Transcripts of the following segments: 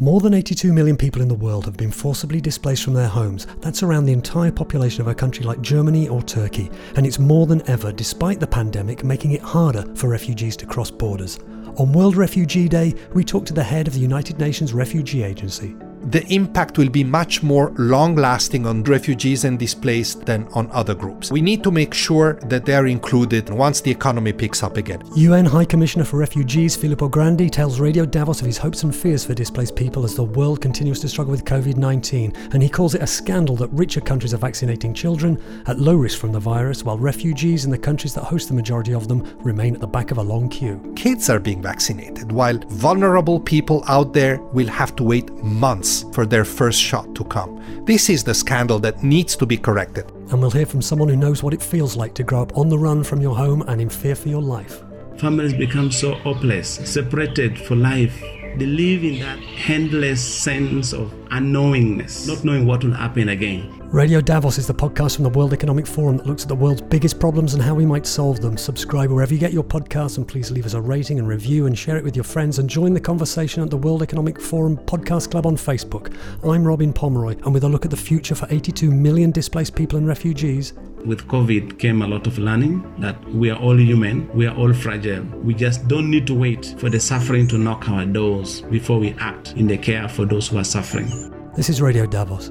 More than 82 million people in the world have been forcibly displaced from their homes. That's around the entire population of a country like Germany or Turkey, and it's more than ever, despite the pandemic, making it harder for refugees to cross borders. On World Refugee Day, we talked to the head of the United Nations Refugee Agency the impact will be much more long lasting on refugees and displaced than on other groups. We need to make sure that they are included once the economy picks up again. UN High Commissioner for Refugees Filippo Grandi tells Radio Davos of his hopes and fears for displaced people as the world continues to struggle with COVID 19, and he calls it a scandal that richer countries are vaccinating children at low risk from the virus, while refugees in the countries that host the majority of them remain at the back of a long queue. Kids are being vaccinated, while vulnerable people out there will have to wait months months for their first shot to come. This is the scandal that needs to be corrected. And we'll hear from someone who knows what it feels like to grow up on the run from your home and in fear for your life. Families become so hopeless, separated for life. They live in that endless sense of unknowingness, not knowing what will happen again. Radio Davos is the podcast from the World Economic Forum that looks at the world's biggest problems and how we might solve them. Subscribe wherever you get your podcasts and please leave us a rating and review and share it with your friends and join the conversation at the World Economic Forum Podcast Club on Facebook. I'm Robin Pomeroy and with a look at the future for 82 million displaced people and refugees. With COVID came a lot of learning that we are all human, we are all fragile. We just don't need to wait for the suffering to knock our doors before we act in the care for those who are suffering. This is Radio Davos.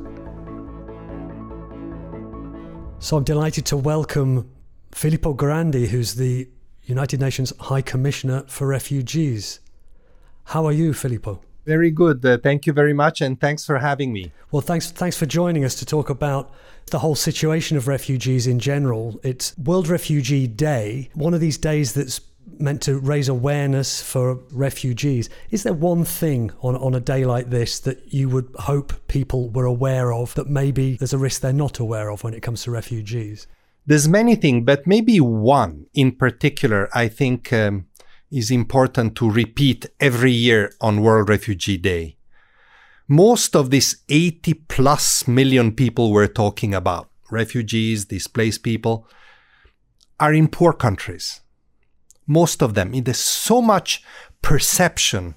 So I'm delighted to welcome Filippo Grandi, who's the United Nations High Commissioner for Refugees. How are you, Filippo? Very good. Uh, thank you very much, and thanks for having me. Well, thanks, thanks for joining us to talk about the whole situation of refugees in general. It's World Refugee Day, one of these days that's meant to raise awareness for refugees. Is there one thing on, on a day like this that you would hope people were aware of that maybe there's a risk they're not aware of when it comes to refugees? There's many things, but maybe one in particular I think um, is important to repeat every year on World Refugee Day. Most of these 80 plus million people we're talking about, refugees, displaced people, are in poor countries most of them. There's so much perception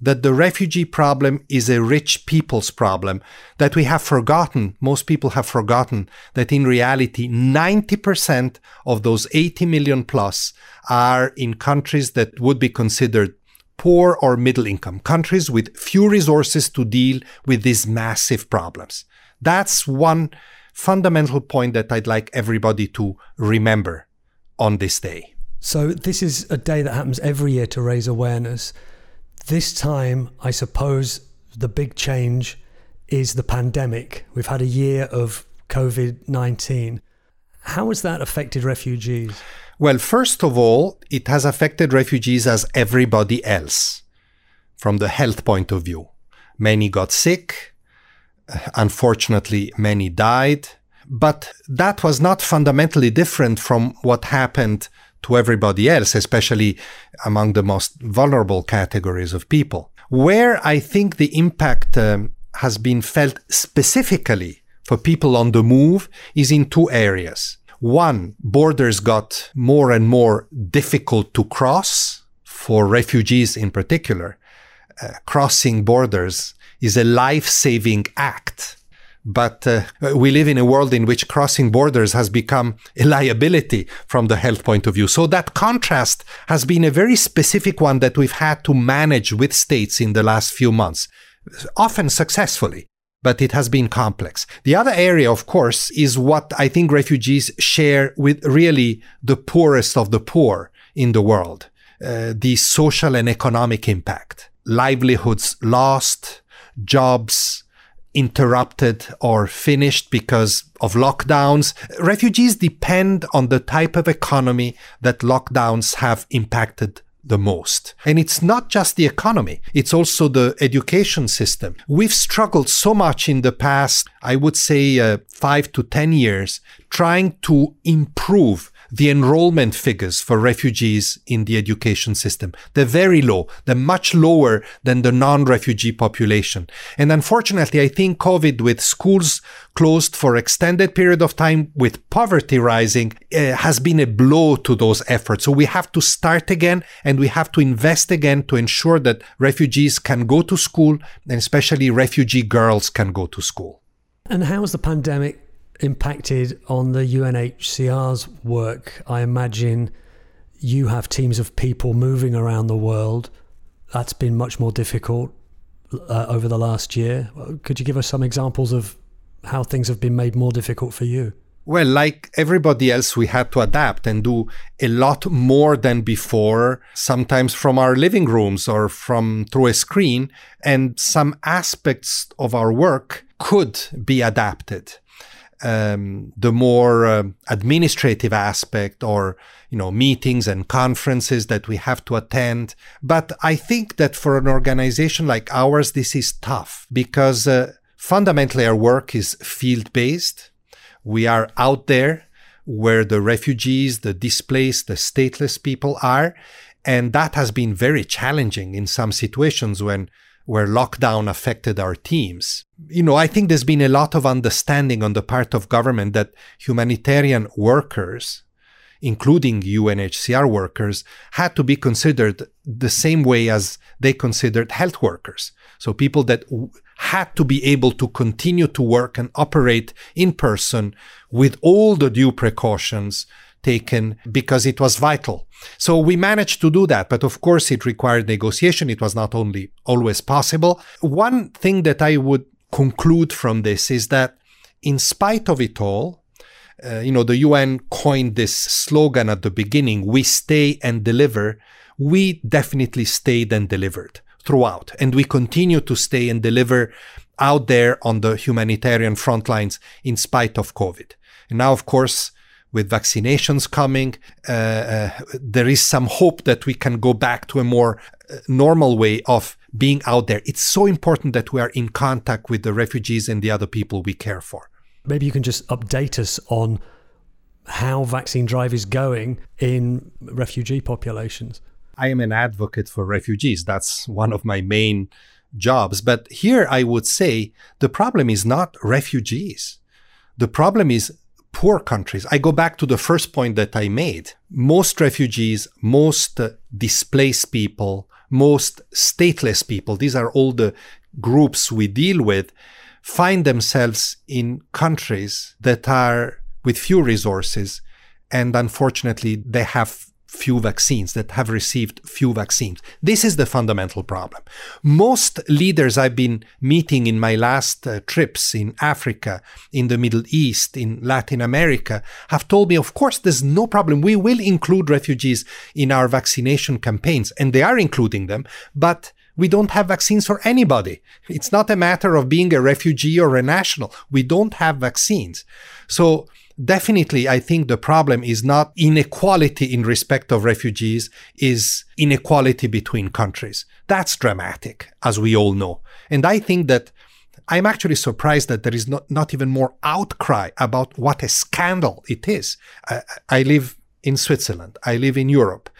that the refugee problem is a rich people's problem that we have forgotten, most people have forgotten that in reality, 90% of those 80 million plus are in countries that would be considered poor or middle income, countries with few resources to deal with these massive problems. That's one fundamental point that I'd like everybody to remember on this day. So this is a day that happens every year to raise awareness. This time, I suppose the big change is the pandemic. We've had a year of COVID 19. How has that affected refugees? Well, first of all, it has affected refugees as everybody else from the health point of view. Many got sick. Unfortunately, many died. But that was not fundamentally different from what happened to everybody else, especially among the most vulnerable categories of people. Where I think the impact um, has been felt specifically for people on the move is in two areas. One, borders got more and more difficult to cross for refugees in particular. Uh, crossing borders is a life saving act but uh, we live in a world in which crossing borders has become a liability from the health point of view. So that contrast has been a very specific one that we've had to manage with states in the last few months, often successfully. But it has been complex. The other area, of course, is what I think refugees share with really the poorest of the poor in the world. Uh, the social and economic impact, livelihoods lost, jobs, interrupted or finished because of lockdowns. Refugees depend on the type of economy that lockdowns have impacted the most. And it's not just the economy, it's also the education system. We've struggled so much in the past, I would say uh, five to 10 years, trying to improve the enrollment figures for refugees in the education system. They're very low. They're much lower than the non-refugee population. And unfortunately, I think COVID with schools closed for extended period of time with poverty rising uh, has been a blow to those efforts. So we have to start again and we have to invest again to ensure that refugees can go to school and especially refugee girls can go to school. And how has the pandemic impacted on the UNHCR's work? I imagine you have teams of people moving around the world. That's been much more difficult uh, over the last year. Could you give us some examples of how things have been made more difficult for you? Well, like everybody else, we had to adapt and do a lot more than before, sometimes from our living rooms or from through a screen. And some aspects of our work could be adapted um, the more uh, administrative aspect or you know meetings and conferences that we have to attend. But i think that for an organization like ours this is tough because uh, fundamentally our work is field based we are out there where the refugees the displaced the stateless people are. And that has been very challenging in some situations when where lockdown affected our teams. You know, I think there's been a lot of understanding on the part of government that humanitarian workers, including UNHCR workers, had to be considered the same way as they considered health workers. So people that w- had to be able to continue to work and operate in person with all the due precautions taken because it was vital. So we managed to do that, but of course it required negotiation. It was not only always possible. One thing that I would conclude from this is that in spite of it all, uh, you know, the UN coined this slogan at the beginning, we stay and deliver. We definitely stayed and delivered throughout. And we continue to stay and deliver out there on the humanitarian front lines in spite of COVID. And now, of course, with vaccinations coming, uh, uh, there is some hope that we can go back to a more uh, normal way of being out there. It's so important that we are in contact with the refugees and the other people we care for. Maybe you can just update us on how vaccine drive is going in refugee populations. I am an advocate for refugees. That's one of my main jobs. But here I would say the problem is not refugees. The problem is poor countries. I go back to the first point that I made. Most refugees, most uh, displaced people, most stateless people, these are all the groups we deal with, find themselves in countries that are with few resources. And unfortunately, they have few vaccines, that have received few vaccines. This is the fundamental problem. Most leaders I've been meeting in my last uh, trips in Africa, in the Middle East, in Latin America have told me, of course, there's no problem. We will include refugees in our vaccination campaigns, and they are including them, but we don't have vaccines for anybody. It's not a matter of being a refugee or a national. We don't have vaccines. So definitely i think the problem is not inequality in respect of refugees is inequality between countries. That's dramatic as we all know. And i think that i'm actually surprised that there is not, not even more outcry about what a scandal it is. I, I live in switzerland. I live in europe.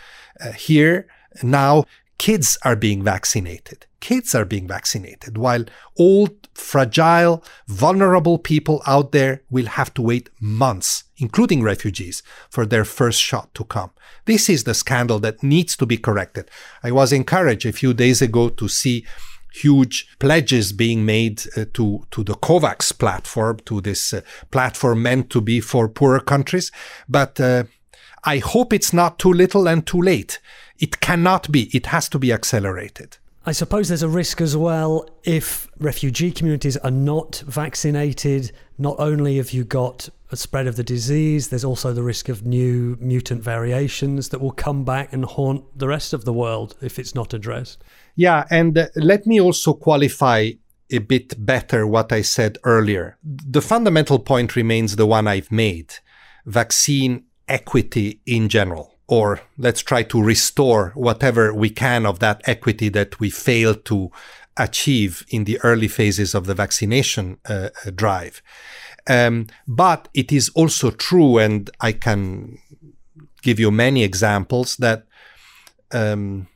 Uh, here now kids are being vaccinated kids are being vaccinated, while old, fragile, vulnerable people out there will have to wait months, including refugees, for their first shot to come. This is the scandal that needs to be corrected. I was encouraged a few days ago to see huge pledges being made uh, to to the COVAX platform, to this uh, platform meant to be for poorer countries. But uh, I hope it's not too little and too late. It cannot be. It has to be accelerated. I suppose there's a risk as well if refugee communities are not vaccinated. Not only have you got a spread of the disease, there's also the risk of new mutant variations that will come back and haunt the rest of the world if it's not addressed. Yeah, and uh, let me also qualify a bit better what I said earlier. The fundamental point remains the one I've made vaccine equity in general or let's try to restore whatever we can of that equity that we failed to achieve in the early phases of the vaccination uh, drive. Um, but it is also true, and I can give you many examples that um,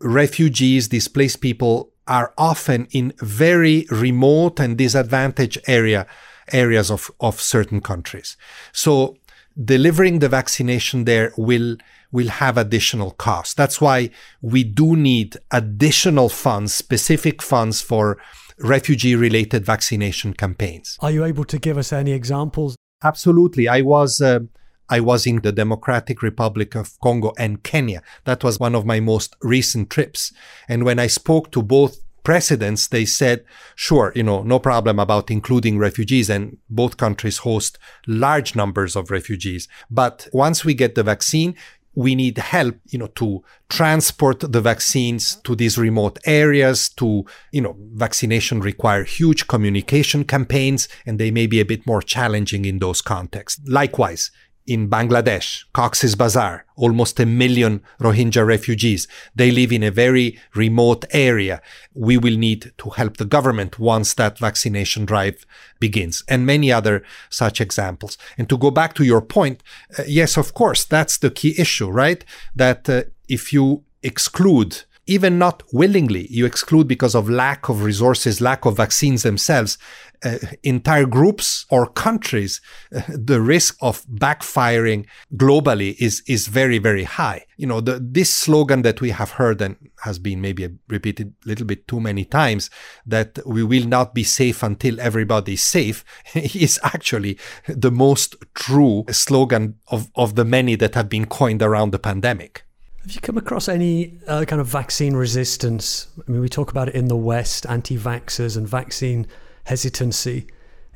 refugees, displaced people are often in very remote and disadvantaged area areas of, of certain countries. So delivering the vaccination there will will have additional costs. That's why we do need additional funds, specific funds for refugee related vaccination campaigns. Are you able to give us any examples? Absolutely. I was uh, I was in the Democratic Republic of Congo and Kenya. That was one of my most recent trips. And when I spoke to both presidents, they said, sure, you know, no problem about including refugees and both countries host large numbers of refugees. But once we get the vaccine, we need help, you know, to transport the vaccines to these remote areas, to, you know, vaccination require huge communication campaigns and they may be a bit more challenging in those contexts. Likewise, in Bangladesh, Cox's Bazar, almost a million Rohingya refugees. They live in a very remote area. We will need to help the government once that vaccination drive begins, and many other such examples. And to go back to your point, uh, yes, of course, that's the key issue, right? That uh, if you exclude even not willingly, you exclude because of lack of resources, lack of vaccines themselves, uh, entire groups or countries, uh, the risk of backfiring globally is is very very high. You know, the, this slogan that we have heard and has been maybe repeated a little bit too many times that we will not be safe until everybody is safe is actually the most true slogan of, of the many that have been coined around the pandemic. Have you come across any uh, kind of vaccine resistance? I mean, we talk about it in the West, anti vaxxers and vaccine hesitancy.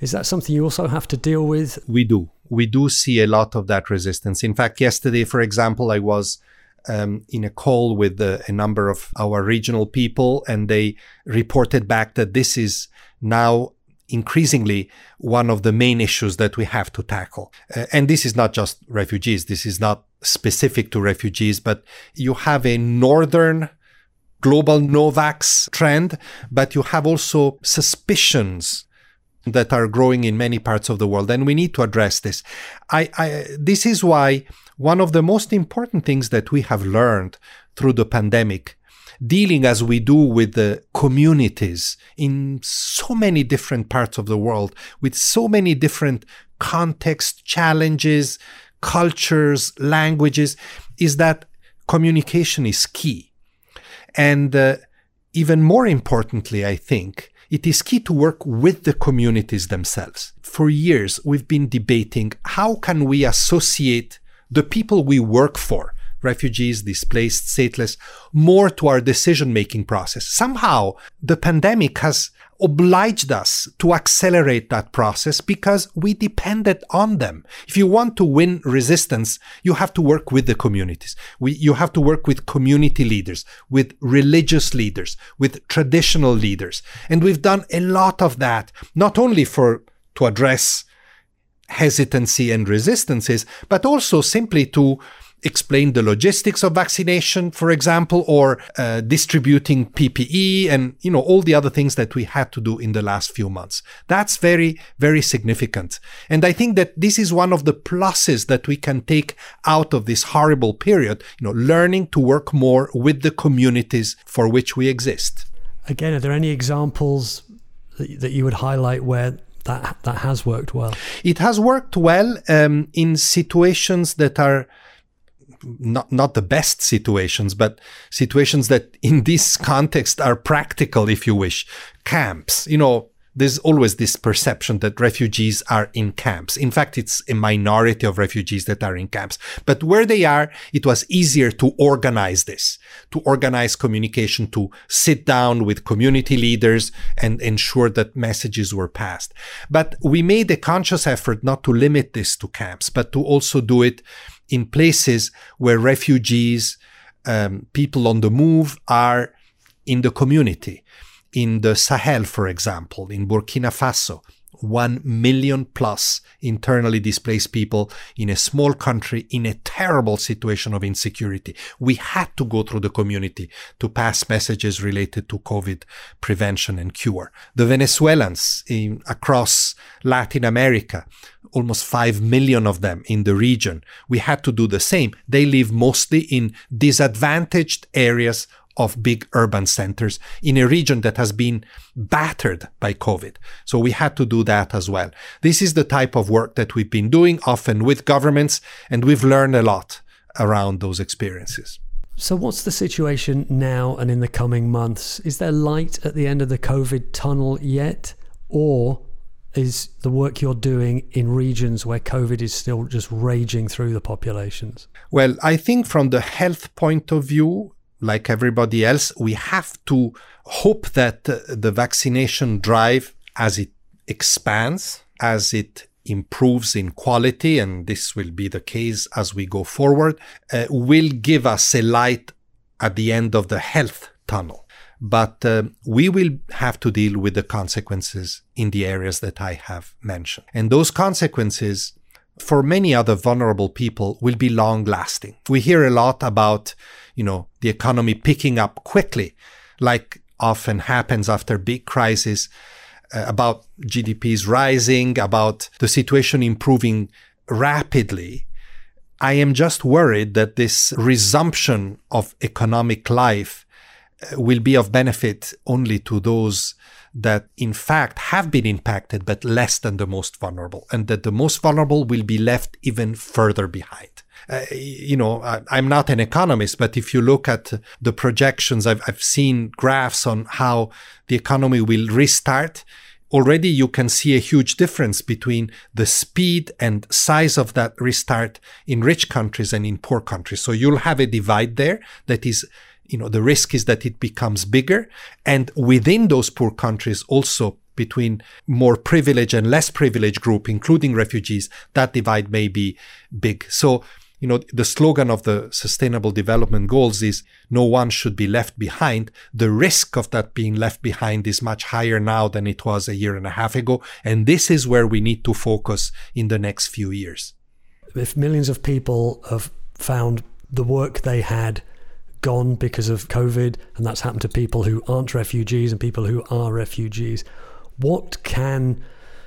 Is that something you also have to deal with? We do. We do see a lot of that resistance. In fact, yesterday, for example, I was um, in a call with uh, a number of our regional people, and they reported back that this is now increasingly one of the main issues that we have to tackle. Uh, and this is not just refugees, this is not specific to refugees, but you have a northern global Novax trend, but you have also suspicions that are growing in many parts of the world, and we need to address this. I, I, this is why one of the most important things that we have learned through the pandemic, dealing as we do with the communities in so many different parts of the world, with so many different contexts, challenges, cultures, languages, is that communication is key. And uh, even more importantly, I think, it is key to work with the communities themselves. For years, we've been debating how can we associate the people we work for, refugees, displaced, stateless, more to our decision making process. Somehow, the pandemic has obliged us to accelerate that process because we depended on them. If you want to win resistance, you have to work with the communities. We, you have to work with community leaders, with religious leaders, with traditional leaders. And we've done a lot of that, not only for, to address hesitancy and resistances, but also simply to explain the logistics of vaccination, for example, or uh, distributing PPE and, you know, all the other things that we had to do in the last few months. That's very, very significant. And I think that this is one of the pluses that we can take out of this horrible period, you know, learning to work more with the communities for which we exist. Again, are there any examples that you would highlight where that that has worked well? It has worked well um, in situations that are not not the best situations, but situations that in this context are practical, if you wish. Camps, you know, there's always this perception that refugees are in camps. In fact, it's a minority of refugees that are in camps. But where they are, it was easier to organize this, to organize communication, to sit down with community leaders and ensure that messages were passed. But we made a conscious effort not to limit this to camps, but to also do it in places where refugees, um, people on the move are in the community. In the Sahel, for example, in Burkina Faso, 1 million plus internally displaced people in a small country in a terrible situation of insecurity. We had to go through the community to pass messages related to COVID prevention and cure. The Venezuelans in, across Latin America, almost 5 million of them in the region, we had to do the same. They live mostly in disadvantaged areas of big urban centers in a region that has been battered by COVID. So we had to do that as well. This is the type of work that we've been doing, often with governments, and we've learned a lot around those experiences. So, what's the situation now and in the coming months? Is there light at the end of the COVID tunnel yet? Or is the work you're doing in regions where COVID is still just raging through the populations? Well, I think from the health point of view, like everybody else, we have to hope that the vaccination drive, as it expands, as it improves in quality, and this will be the case as we go forward, uh, will give us a light at the end of the health tunnel. But uh, we will have to deal with the consequences in the areas that I have mentioned. And those consequences for many other vulnerable people will be long lasting. We hear a lot about, you know, the economy picking up quickly, like often happens after big crises, uh, about GDPs rising, about the situation improving rapidly. I am just worried that this resumption of economic life uh, will be of benefit only to those that in fact have been impacted, but less than the most vulnerable, and that the most vulnerable will be left even further behind. Uh, you know, I, am not an economist, but if you look at the projections, I've, I've seen graphs on how the economy will restart. Already you can see a huge difference between the speed and size of that restart in rich countries and in poor countries. So you'll have a divide there that is you know the risk is that it becomes bigger. And within those poor countries also between more privileged and less privileged group including refugees that divide may be big. So you know the slogan of the sustainable development goals is no one should be left behind. The risk of that being left behind is much higher now than it was a year and a half ago. And this is where we need to focus in the next few years. If millions of people have found the work they had gone because of COVID, and that's happened to people who aren't refugees and people who are refugees. What can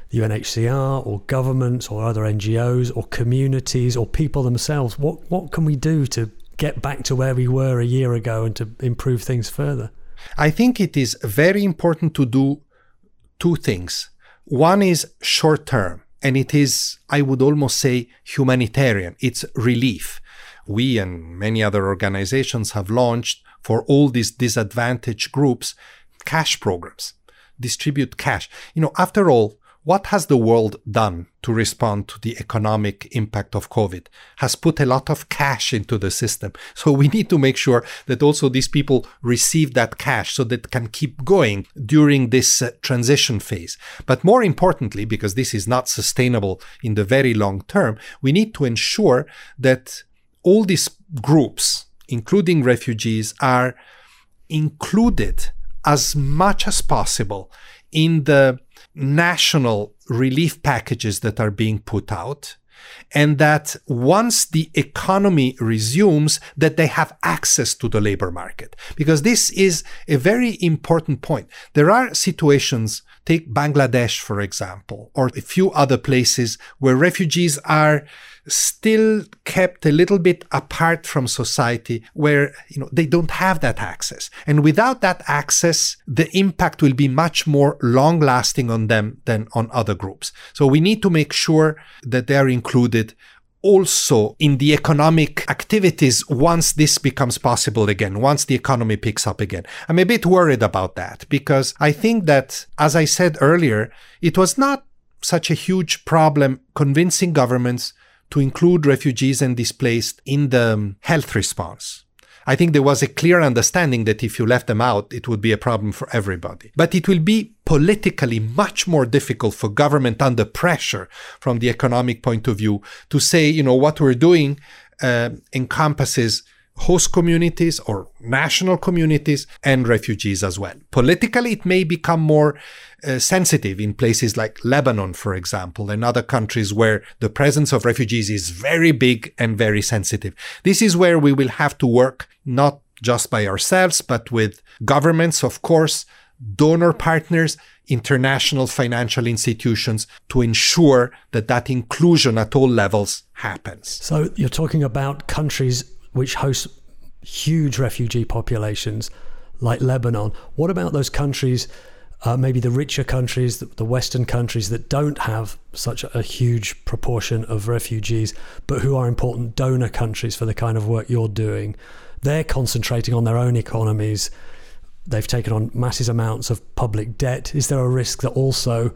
the UNHCR or governments or other NGOs or communities or people themselves, what, what can we do to get back to where we were a year ago and to improve things further? I think it is very important to do two things. One is short term, and it is, I would almost say, humanitarian. It's relief we and many other organizations have launched for all these disadvantaged groups cash programs, distribute cash. You know, after all, what has the world done to respond to the economic impact of COVID? Has put a lot of cash into the system. So we need to make sure that also these people receive that cash so that can keep going during this uh, transition phase. But more importantly, because this is not sustainable in the very long term, we need to ensure that all these groups, including refugees, are included as much as possible in the national relief packages that are being put out and that once the economy resumes that they have access to the labor market. Because this is a very important point. There are situations take bangladesh for example or a few other places where refugees are still kept a little bit apart from society where you know they don't have that access and without that access the impact will be much more long lasting on them than on other groups so we need to make sure that they are included also in the economic activities once this becomes possible again, once the economy picks up again. I'm a bit worried about that because I think that, as I said earlier, it was not such a huge problem convincing governments to include refugees and displaced in the um, health response. I think there was a clear understanding that if you left them out, it would be a problem for everybody. But it will be politically much more difficult for government under pressure from the economic point of view to say, you know, what we're doing uh, encompasses host communities or national communities and refugees as well. Politically, it may become more uh, sensitive in places like Lebanon, for example, and other countries where the presence of refugees is very big and very sensitive. This is where we will have to work not just by ourselves, but with governments, of course, donor partners, international financial institutions to ensure that that inclusion at all levels happens. So you're talking about countries which hosts huge refugee populations like Lebanon. What about those countries, uh, maybe the richer countries, the, the Western countries that don't have such a huge proportion of refugees, but who are important donor countries for the kind of work you're doing? They're concentrating on their own economies they've taken on massive amounts of public debt. Is there a risk that also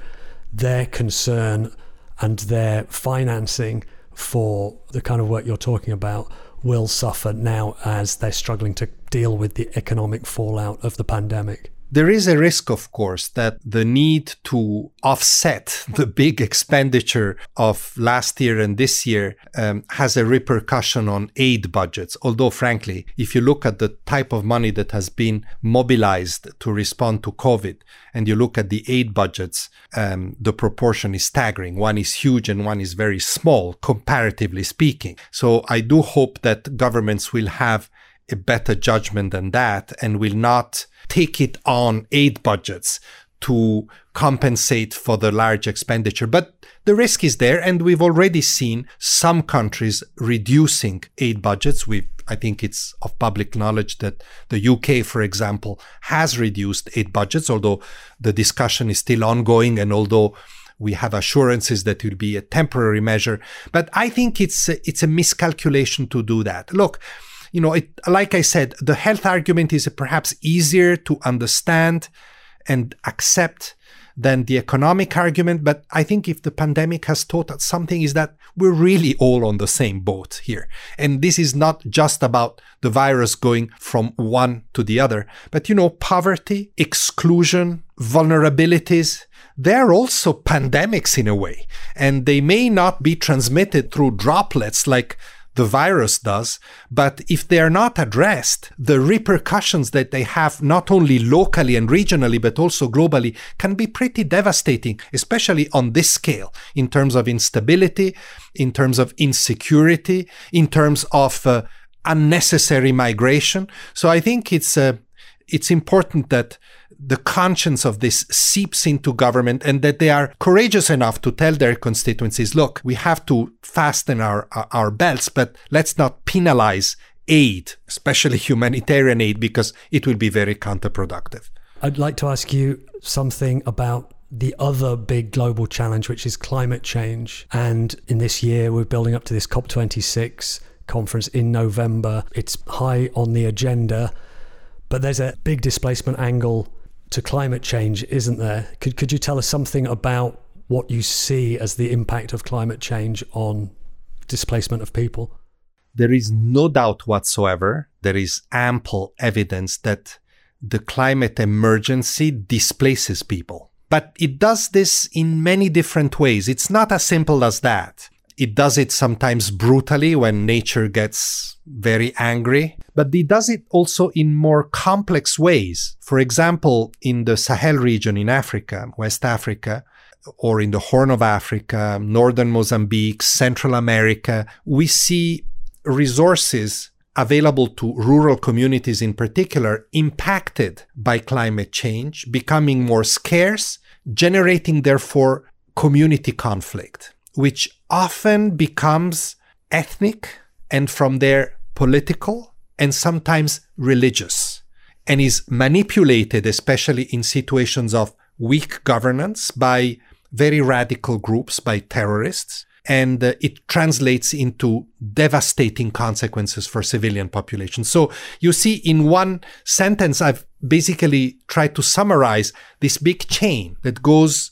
their concern and their financing for the kind of work you're talking about will suffer now as they're struggling to deal with the economic fallout of the pandemic? There is a risk, of course, that the need to offset the big expenditure of last year and this year um, has a repercussion on aid budgets. Although, frankly, if you look at the type of money that has been mobilized to respond to COVID and you look at the aid budgets, um, the proportion is staggering. One is huge and one is very small, comparatively speaking. So I do hope that governments will have a better judgment than that and will not take it on aid budgets to compensate for the large expenditure. But the risk is there, and we've already seen some countries reducing aid budgets. We, I think it's of public knowledge that the UK, for example, has reduced aid budgets, although the discussion is still ongoing, and although we have assurances that it will be a temporary measure. But I think it's a, it's a miscalculation to do that. Look, you know, it, like I said, the health argument is perhaps easier to understand and accept than the economic argument. But I think if the pandemic has taught us something is that we're really all on the same boat here. And this is not just about the virus going from one to the other, but you know, poverty, exclusion, vulnerabilities, they're also pandemics in a way. And they may not be transmitted through droplets like the virus does. But if they are not addressed, the repercussions that they have not only locally and regionally, but also globally can be pretty devastating, especially on this scale in terms of instability, in terms of insecurity, in terms of uh, unnecessary migration. So I think it's uh, it's important that the conscience of this seeps into government and that they are courageous enough to tell their constituencies, look, we have to fasten our, our belts, but let's not penalize aid, especially humanitarian aid, because it will be very counterproductive. I'd like to ask you something about the other big global challenge, which is climate change. And in this year, we're building up to this COP26 conference in November. It's high on the agenda, but there's a big displacement angle to climate change, isn't there? Could, could you tell us something about what you see as the impact of climate change on displacement of people? There is no doubt whatsoever, there is ample evidence that the climate emergency displaces people. But it does this in many different ways. It's not as simple as that. It does it sometimes brutally when nature gets very angry, but it does it also in more complex ways. For example, in the Sahel region in Africa, West Africa, or in the Horn of Africa, Northern Mozambique, Central America, we see resources available to rural communities in particular impacted by climate change, becoming more scarce, generating therefore community conflict which often becomes ethnic and from there political and sometimes religious and is manipulated, especially in situations of weak governance by very radical groups, by terrorists. And uh, it translates into devastating consequences for civilian populations. So you see, in one sentence, I've basically tried to summarize this big chain that goes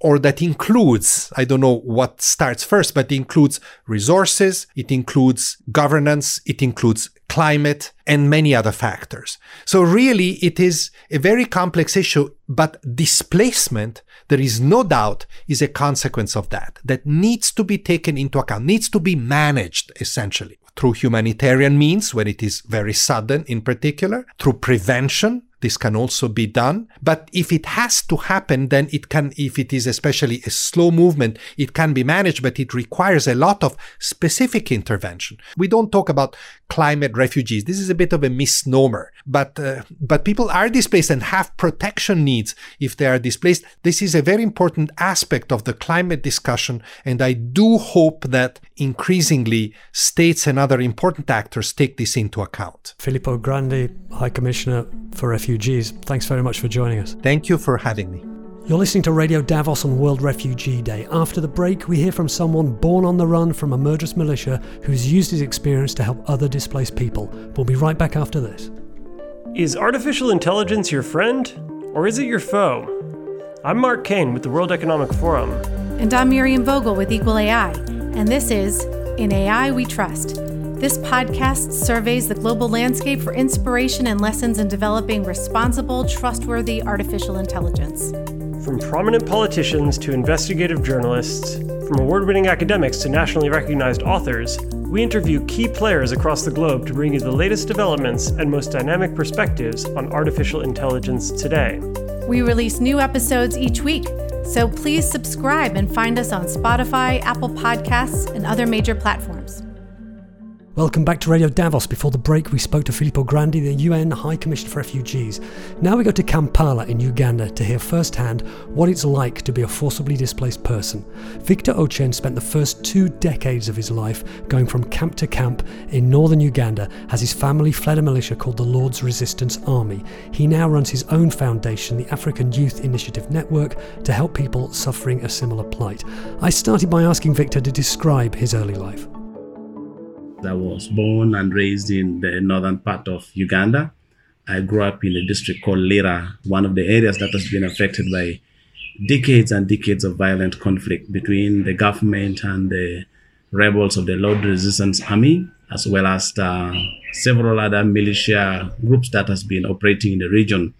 or that includes, I don't know what starts first, but it includes resources, it includes governance, it includes climate, and many other factors. So really, it is a very complex issue, but displacement, there is no doubt, is a consequence of that, that needs to be taken into account, needs to be managed, essentially. through humanitarian means when it is very sudden in particular, through prevention this can also be done. But if it has to happen, then it can, if it is especially a slow movement, it can be managed, but it requires a lot of specific intervention. We don't talk about climate refugees. This is a bit of a misnomer, but, uh, but people are displaced and have protection needs if they are displaced. This is a very important aspect of the climate discussion. And I do hope that increasingly states and other important actors take this into account. Filippo Grandi, High Commissioner for Refugees, thanks very much for joining us. Thank you for having me. You're listening to Radio Davos on World Refugee Day. After the break, we hear from someone born on the run from a murderous militia who's used his experience to help other displaced people. We'll be right back after this. Is artificial intelligence your friend, or is it your foe? I'm Mark Kane with the World Economic Forum. And I'm Miriam Vogel with Equal AI. And this is In AI We Trust. This podcast surveys the global landscape for inspiration and lessons in developing responsible, trustworthy artificial intelligence. From prominent politicians to investigative journalists, from award winning academics to nationally recognized authors, we interview key players across the globe to bring you the latest developments and most dynamic perspectives on artificial intelligence today. We release new episodes each week, so please subscribe and find us on Spotify, Apple Podcasts, and other major platforms. Welcome back to Radio Davos. Before the break, we spoke to Filippo Grandi, the UN High Commissioner for Refugees. Now we go to Kampala in Uganda to hear firsthand what it's like to be a forcibly displaced person. Victor Ochen spent the first two decades of his life going from camp to camp in northern Uganda as his family fled a militia called the Lord's Resistance Army. He now runs his own foundation, the African Youth Initiative Network, to help people suffering a similar plight. I started by asking Victor to describe his early life. I was born and raised in the northern part of Uganda. I grew up in a district called Lira, one of the areas that has been affected by decades and decades of violent conflict between the government and the rebels of the Lord Resistance Army, as well as uh, several other militia groups that has been operating in the region.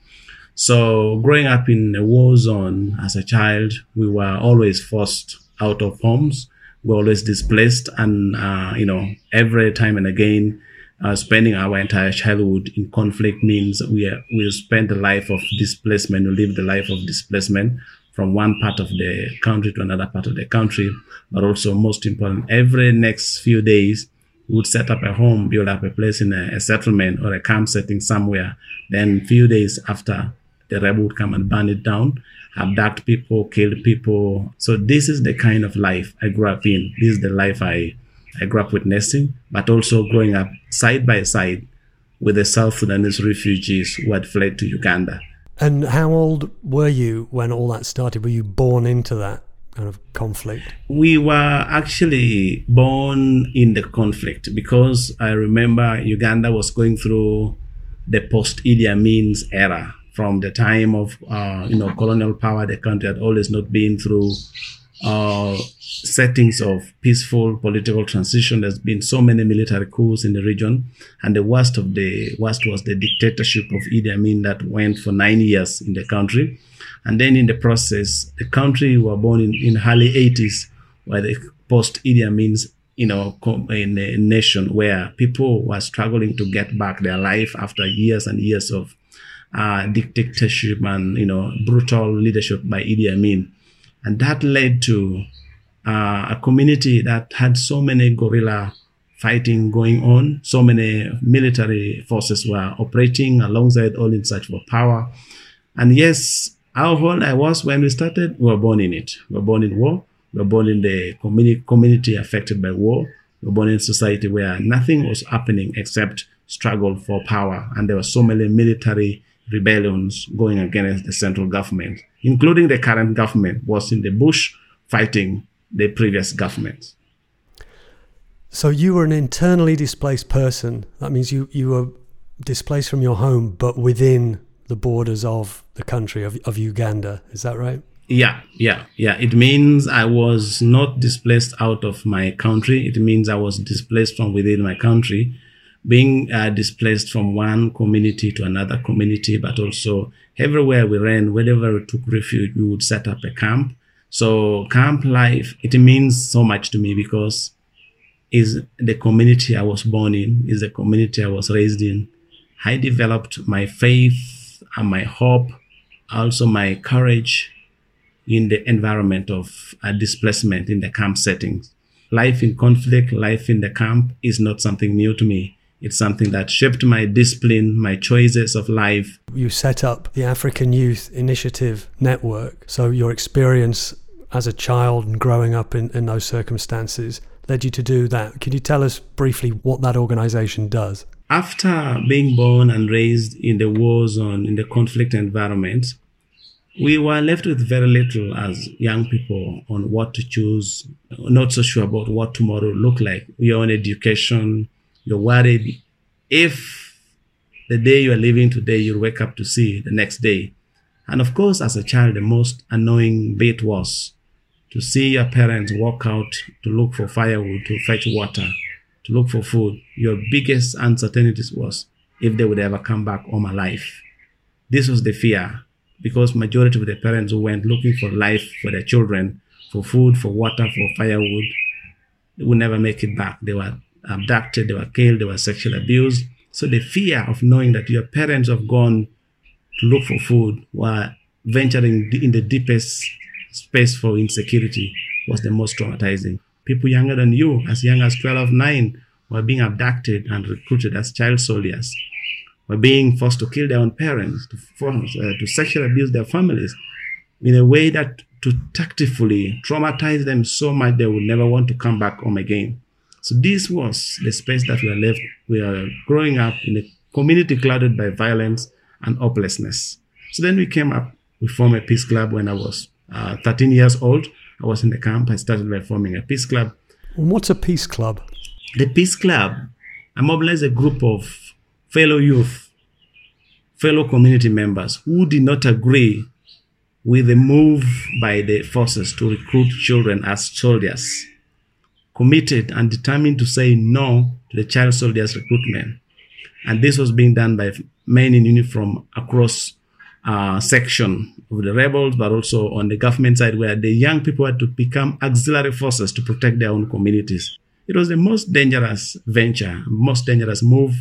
So growing up in a war zone as a child, we were always forced out of homes we're always displaced and uh, you know every time and again uh, spending our entire childhood in conflict means we are, we spend the life of displacement we live the life of displacement from one part of the country to another part of the country. But also most important every next few days we would set up a home build up a place in a, a settlement or a camp setting somewhere. Then few days after the rebel would come and burn it down abduct people, kill people. So this is the kind of life I grew up in. This is the life I, I grew up witnessing, but also growing up side by side with the South Sudanese refugees who had fled to Uganda. And how old were you when all that started? Were you born into that kind of conflict? We were actually born in the conflict because I remember Uganda was going through the post Idi Amin's era from the time of uh, you know colonial power, the country had always not been through uh, settings of peaceful political transition. There's been so many military coups in the region, and the worst of the worst was the dictatorship of Idi Amin that went for nine years in the country, and then in the process, the country were born in in early 80s, where the post Idi Amin's you know, in a nation where people were struggling to get back their life after years and years of uh, dictatorship and you know brutal leadership by Idi Amin, and that led to uh, a community that had so many guerrilla fighting going on. So many military forces were operating alongside, all in search for power. And yes, how old I was when we started, we were born in it. We were born in war. We were born in the community, community affected by war. We were born in a society where nothing was happening except struggle for power. And there were so many military rebellions going against the central government, including the current government, was in the bush fighting the previous government. So you were an internally displaced person. That means you, you were displaced from your home, but within the borders of the country of, of Uganda. Is that right? Yeah, yeah, yeah. It means I was not displaced out of my country. It means I was displaced from within my country being uh, displaced from one community to another community, but also everywhere we ran, wherever we took refuge, we would set up a camp. So camp life, it means so much to me because is the community I was born in, is the community I was raised in. I developed my faith and my hope, also my courage in the environment of uh, displacement in the camp settings. Life in conflict, life in the camp is not something new to me. It's something that shaped my discipline, my choices of life. You set up the African Youth Initiative Network. So your experience as a child and growing up in, in those circumstances led you to do that. Can you tell us briefly what that organization does? After being born and raised in the war zone, in the conflict environment, we were left with very little as young people on what to choose, not so sure about what tomorrow look like. Your own education, you're worried if the day you are living today, you'll wake up to see the next day. And of course, as a child, the most annoying bit was to see your parents walk out to look for firewood, to fetch water, to look for food. Your biggest uncertainty was if they would ever come back home alive. This was the fear because majority of the parents who went looking for life for their children, for food, for water, for firewood, would never make it back. They were abducted, they were killed, they were sexually abused. So the fear of knowing that your parents have gone to look for food were venturing in the deepest space for insecurity was the most traumatizing. People younger than you, as young as 12, 9, were being abducted and recruited as child soldiers, were being forced to kill their own parents, to, force, uh, to sexually abuse their families in a way that to tactfully traumatize them so much they would never want to come back home again. So this was the space that we are left. We are growing up in a community clouded by violence and hopelessness. So then we came up, we formed a peace club when I was uh, 13 years old. I was in the camp. I started by forming a peace club. What's a peace club? The peace club, I mobilized a group of fellow youth, fellow community members who did not agree with the move by the forces to recruit children as soldiers, committed and determined to say no to the child soldiers recruitment. And this was being done by men in uniform across uh, section of the rebels, but also on the government side, where the young people had to become auxiliary forces to protect their own communities. It was the most dangerous venture, most dangerous move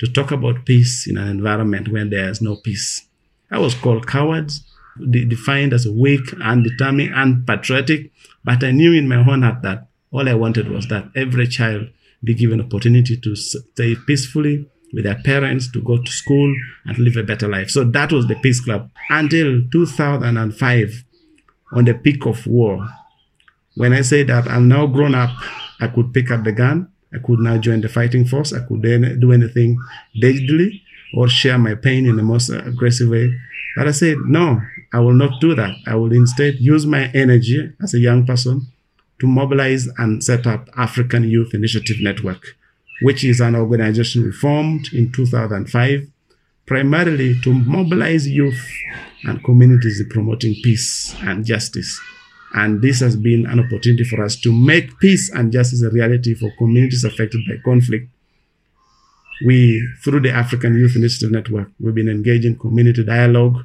to talk about peace in an environment where there is no peace. I was called cowards, defined as weak, undetermined, unpatriotic, but I knew in my own heart that all I wanted was that every child be given opportunity to stay peacefully with their parents to go to school and live a better life. So that was the Peace Club until 2005 on the peak of war. When I say that I'm now grown up, I could pick up the gun. I could now join the fighting force. I could do anything deadly or share my pain in the most aggressive way. But I said, no, I will not do that. I will instead use my energy as a young person to mobilize and set up African Youth Initiative Network which is an organization we formed in 2005 primarily to mobilize youth and communities in promoting peace and justice. And this has been an opportunity for us to make peace and justice a reality for communities affected by conflict. We, through the African Youth Initiative Network, we've been engaging community dialogue,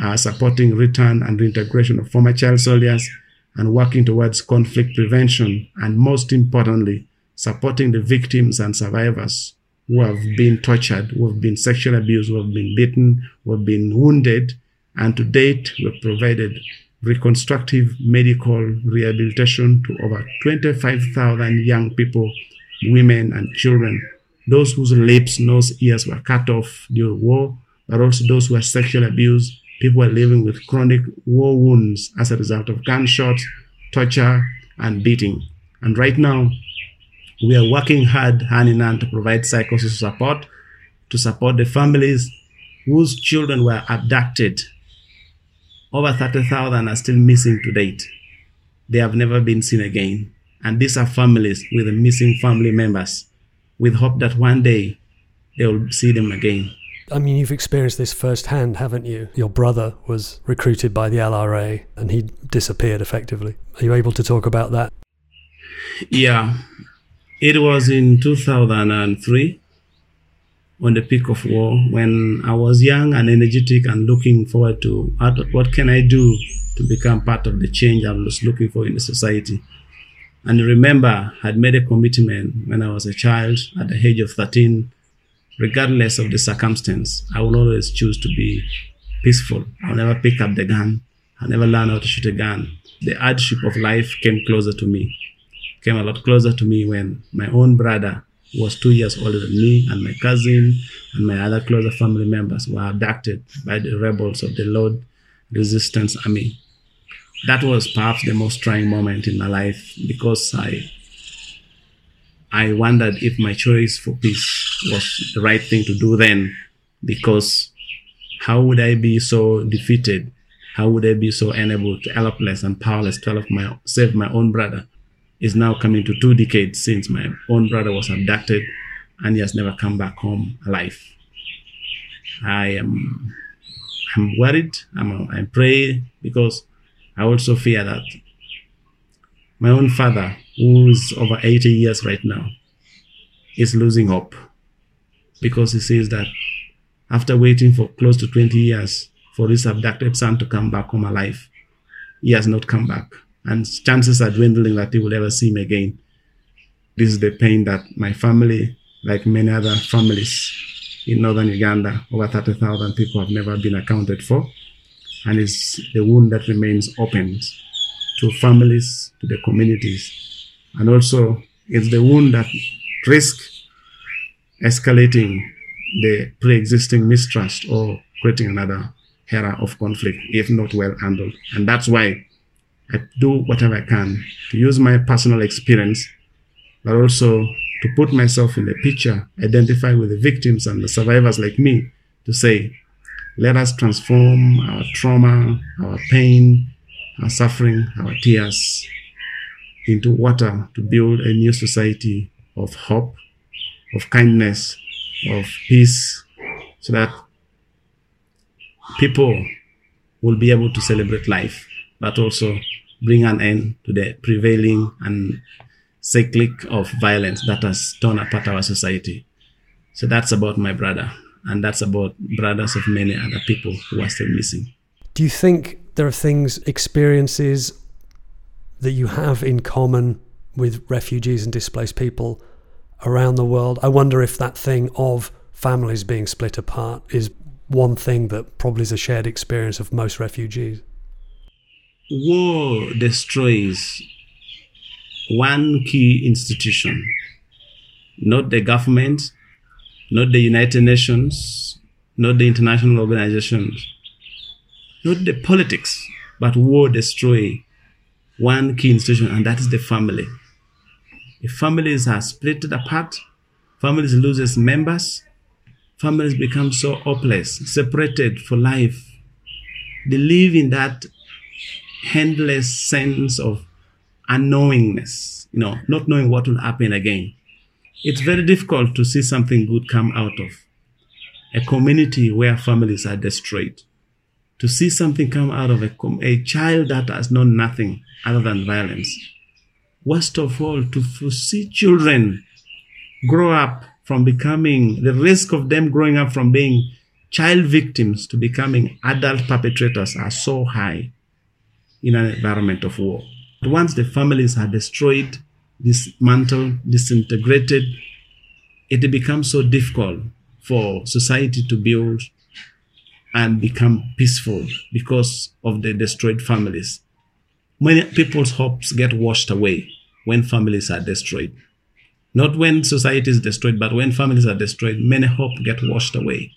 uh, supporting return and reintegration of former child soldiers, and working towards conflict prevention, and most importantly, supporting the victims and survivors who have been tortured, who have been sexually abused, who have been beaten, who have been wounded. And to date, we've provided reconstructive medical rehabilitation to over 25,000 young people, women, and children. Those whose lips, nose, ears were cut off during war, but also those who were sexually abused. People were living with chronic war wounds as a result of gunshots, torture, and beating. And right now, we are working hard hand in hand to provide psychosocial support to support the families whose children were abducted. Over 30,000 are still missing to date. They have never been seen again. And these are families with missing family members with hope that one day they will see them again. I mean, you've experienced this firsthand, haven't you? Your brother was recruited by the LRA and he disappeared effectively. Are you able to talk about that? Yeah. It was in 2003 on the peak of war when I was young and energetic and looking forward to what can I do to become part of the change I was looking for in the society. And remember, I had made a commitment when I was a child at the age of 13, regardless of the circumstance, I will always choose to be peaceful. I'll never pick up the gun. I'll never learn how to shoot a gun. The hardship of life came closer to me, came a lot closer to me when my own brother was two years older than me and my cousin and my other closer family members were abducted by the rebels of the Lord Resistance Army that was perhaps the most trying moment in my life because I I wondered if my choice for peace was the right thing to do then because how would I be so defeated? How would I be so unable to helpless and powerless to help my save my own brother? Is now coming to two decades since my own brother was abducted and he has never come back home alive. I am I'm worried. I'm I pray because I also fear that my own father, who's over 80 years right now, is losing hope because he says that after waiting for close to 20 years for his abducted son to come back home alive, he has not come back. And chances are dwindling that he will ever see him again. This is the pain that my family, like many other families in northern Uganda, over 30,000 people have never been accounted for and it's the wound that remains open to families, to the communities, and also it's the wound that risks escalating the pre-existing mistrust or creating another era of conflict if not well handled. And that's why I do whatever I can to use my personal experience, but also to put myself in the picture, identify with the victims and the survivors like me to say, let us transform our trauma, our pain, our suffering, our tears into water to build a new society of hope, of kindness, of peace, so that people will be able to celebrate life, but also bring an end to the prevailing and cyclic of violence that has torn apart our society. So that's about my brother and that's about brothers of many other people who are still missing. Do you think there are things, experiences that you have in common with refugees and displaced people around the world? I wonder if that thing of families being split apart is one thing that probably is a shared experience of most refugees. War destroys one key institution, not the government, not the United Nations, not the international organizations, not the politics, but war destroy one key institution, and that is the family. If families are split apart, families loses members, families become so hopeless, separated for life. They live in that endless sense of unknowingness, you know, not knowing what will happen again it's very difficult to see something good come out of a community where families are destroyed. To see something come out of a, a child that has known nothing other than violence. Worst of all, to see children grow up from becoming, the risk of them growing up from being child victims to becoming adult perpetrators are so high in an environment of war. Once the families are destroyed, dismantled, disintegrated, it becomes so difficult for society to build and become peaceful because of the destroyed families. Many people's hopes get washed away when families are destroyed. Not when society is destroyed, but when families are destroyed, many hope get washed away.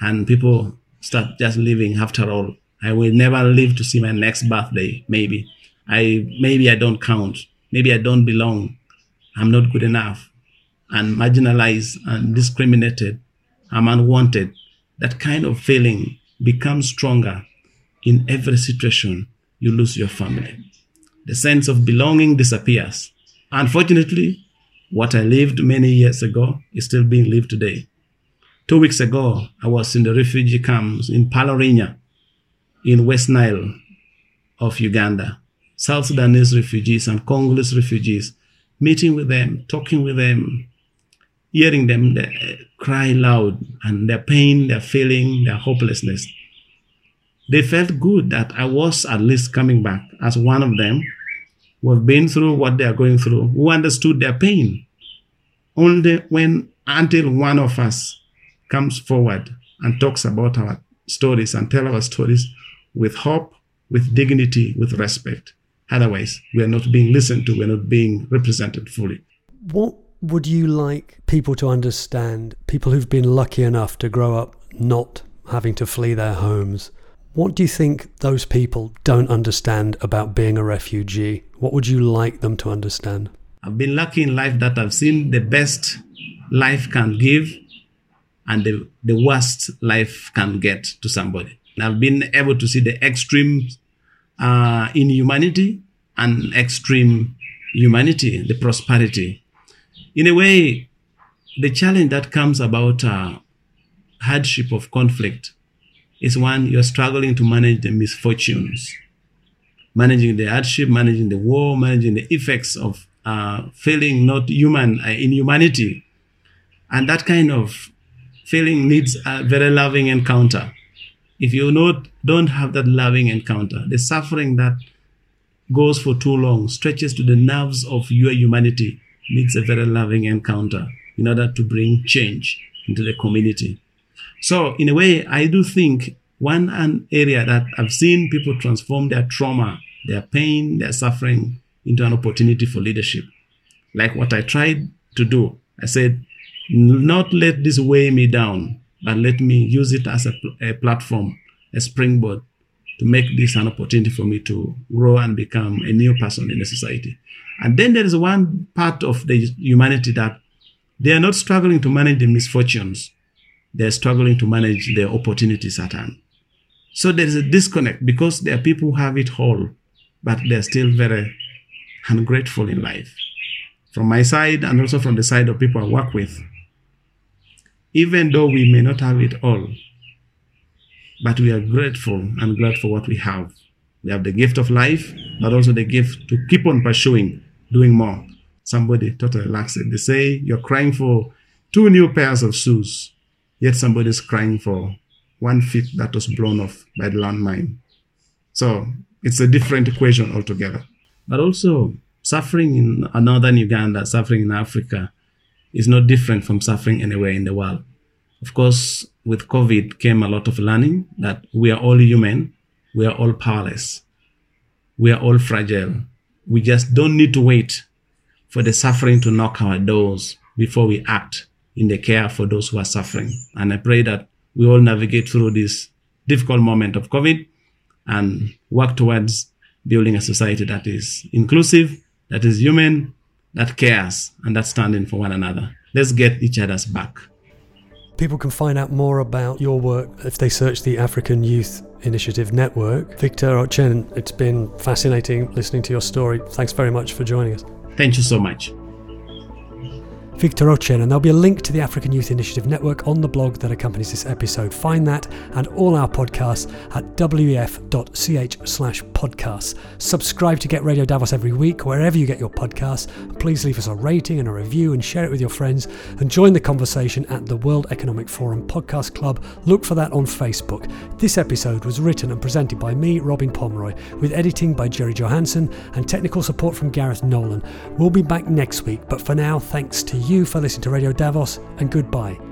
And people start just living after all. I will never live to see my next birthday, maybe. I maybe I don't count. Maybe I don't belong. I'm not good enough. And marginalized and discriminated. I'm unwanted. That kind of feeling becomes stronger in every situation you lose your family. The sense of belonging disappears. Unfortunately, what I lived many years ago is still being lived today. Two weeks ago, I was in the refugee camps in Palorinya in West Nile of Uganda. South Sudanese refugees and Congolese refugees, meeting with them, talking with them, hearing them uh, cry loud and their pain, their feeling, their hopelessness. They felt good that I was at least coming back as one of them who have been through what they are going through, who understood their pain. Only when, until one of us comes forward and talks about our stories and tell our stories with hope, with dignity, with respect. Otherwise, we are not being listened to, we're not being represented fully. What would you like people to understand, people who've been lucky enough to grow up not having to flee their homes? What do you think those people don't understand about being a refugee? What would you like them to understand? I've been lucky in life that I've seen the best life can give and the, the worst life can get to somebody. I've been able to see the extreme uh, inhumanity and extreme humanity, the prosperity. In a way, the challenge that comes about uh, hardship of conflict is one you're struggling to manage the misfortunes, managing the hardship, managing the war, managing the effects of uh, feeling not human, uh, inhumanity. And that kind of feeling needs a very loving encounter. If you not, don't have that loving encounter, the suffering that goes for too long, stretches to the nerves of your humanity, needs a very loving encounter in order to bring change into the community. So, in a way, I do think one an area that I've seen people transform their trauma, their pain, their suffering into an opportunity for leadership. Like what I tried to do. I said, not let this weigh me down, but let me use it as a, a platform, a springboard to make this an opportunity for me to grow and become a new person in the society. And then there is one part of the humanity that they are not struggling to manage the misfortunes. They're struggling to manage the opportunities at hand. So there is a disconnect because there are people who have it all, but they're still very ungrateful in life. From my side and also from the side of people I work with, even though we may not have it all, but we are grateful and glad for what we have. We have the gift of life, but also the gift to keep on pursuing, doing more. Somebody totally lacks it. They say you're crying for two new pairs of shoes, yet somebody's crying for one feet that was blown off by the landmine. So it's a different equation altogether. But also, suffering in northern Uganda, suffering in Africa, is not different from suffering anywhere in the world. Of course, with COVID came a lot of learning that we are all human, we are all powerless, we are all fragile. We just don't need to wait for the suffering to knock our doors before we act in the care for those who are suffering. And I pray that we all navigate through this difficult moment of COVID and work towards building a society that is inclusive, that is human, that cares, and that's standing for one another. Let's get each other's back. People can find out more about your work if they search the African Youth Initiative Network. Victor Ochen, it's been fascinating listening to your story. Thanks very much for joining us. Thank you so much. Victor Ochen, and there'll be a link to the African Youth Initiative Network on the blog that accompanies this episode. Find that and all our podcasts at wef.ch slash podcasts. Subscribe to get Radio Davos every week, wherever you get your podcasts. Please leave us a rating and a review and share it with your friends and join the conversation at the World Economic Forum Podcast Club. Look for that on Facebook. This episode was written and presented by me, Robin Pomeroy, with editing by Jere Johansson and technical support from Gareth Nolan. We'll be back next week, but for now, thanks to you you for listening to Radio Davos, and goodbye.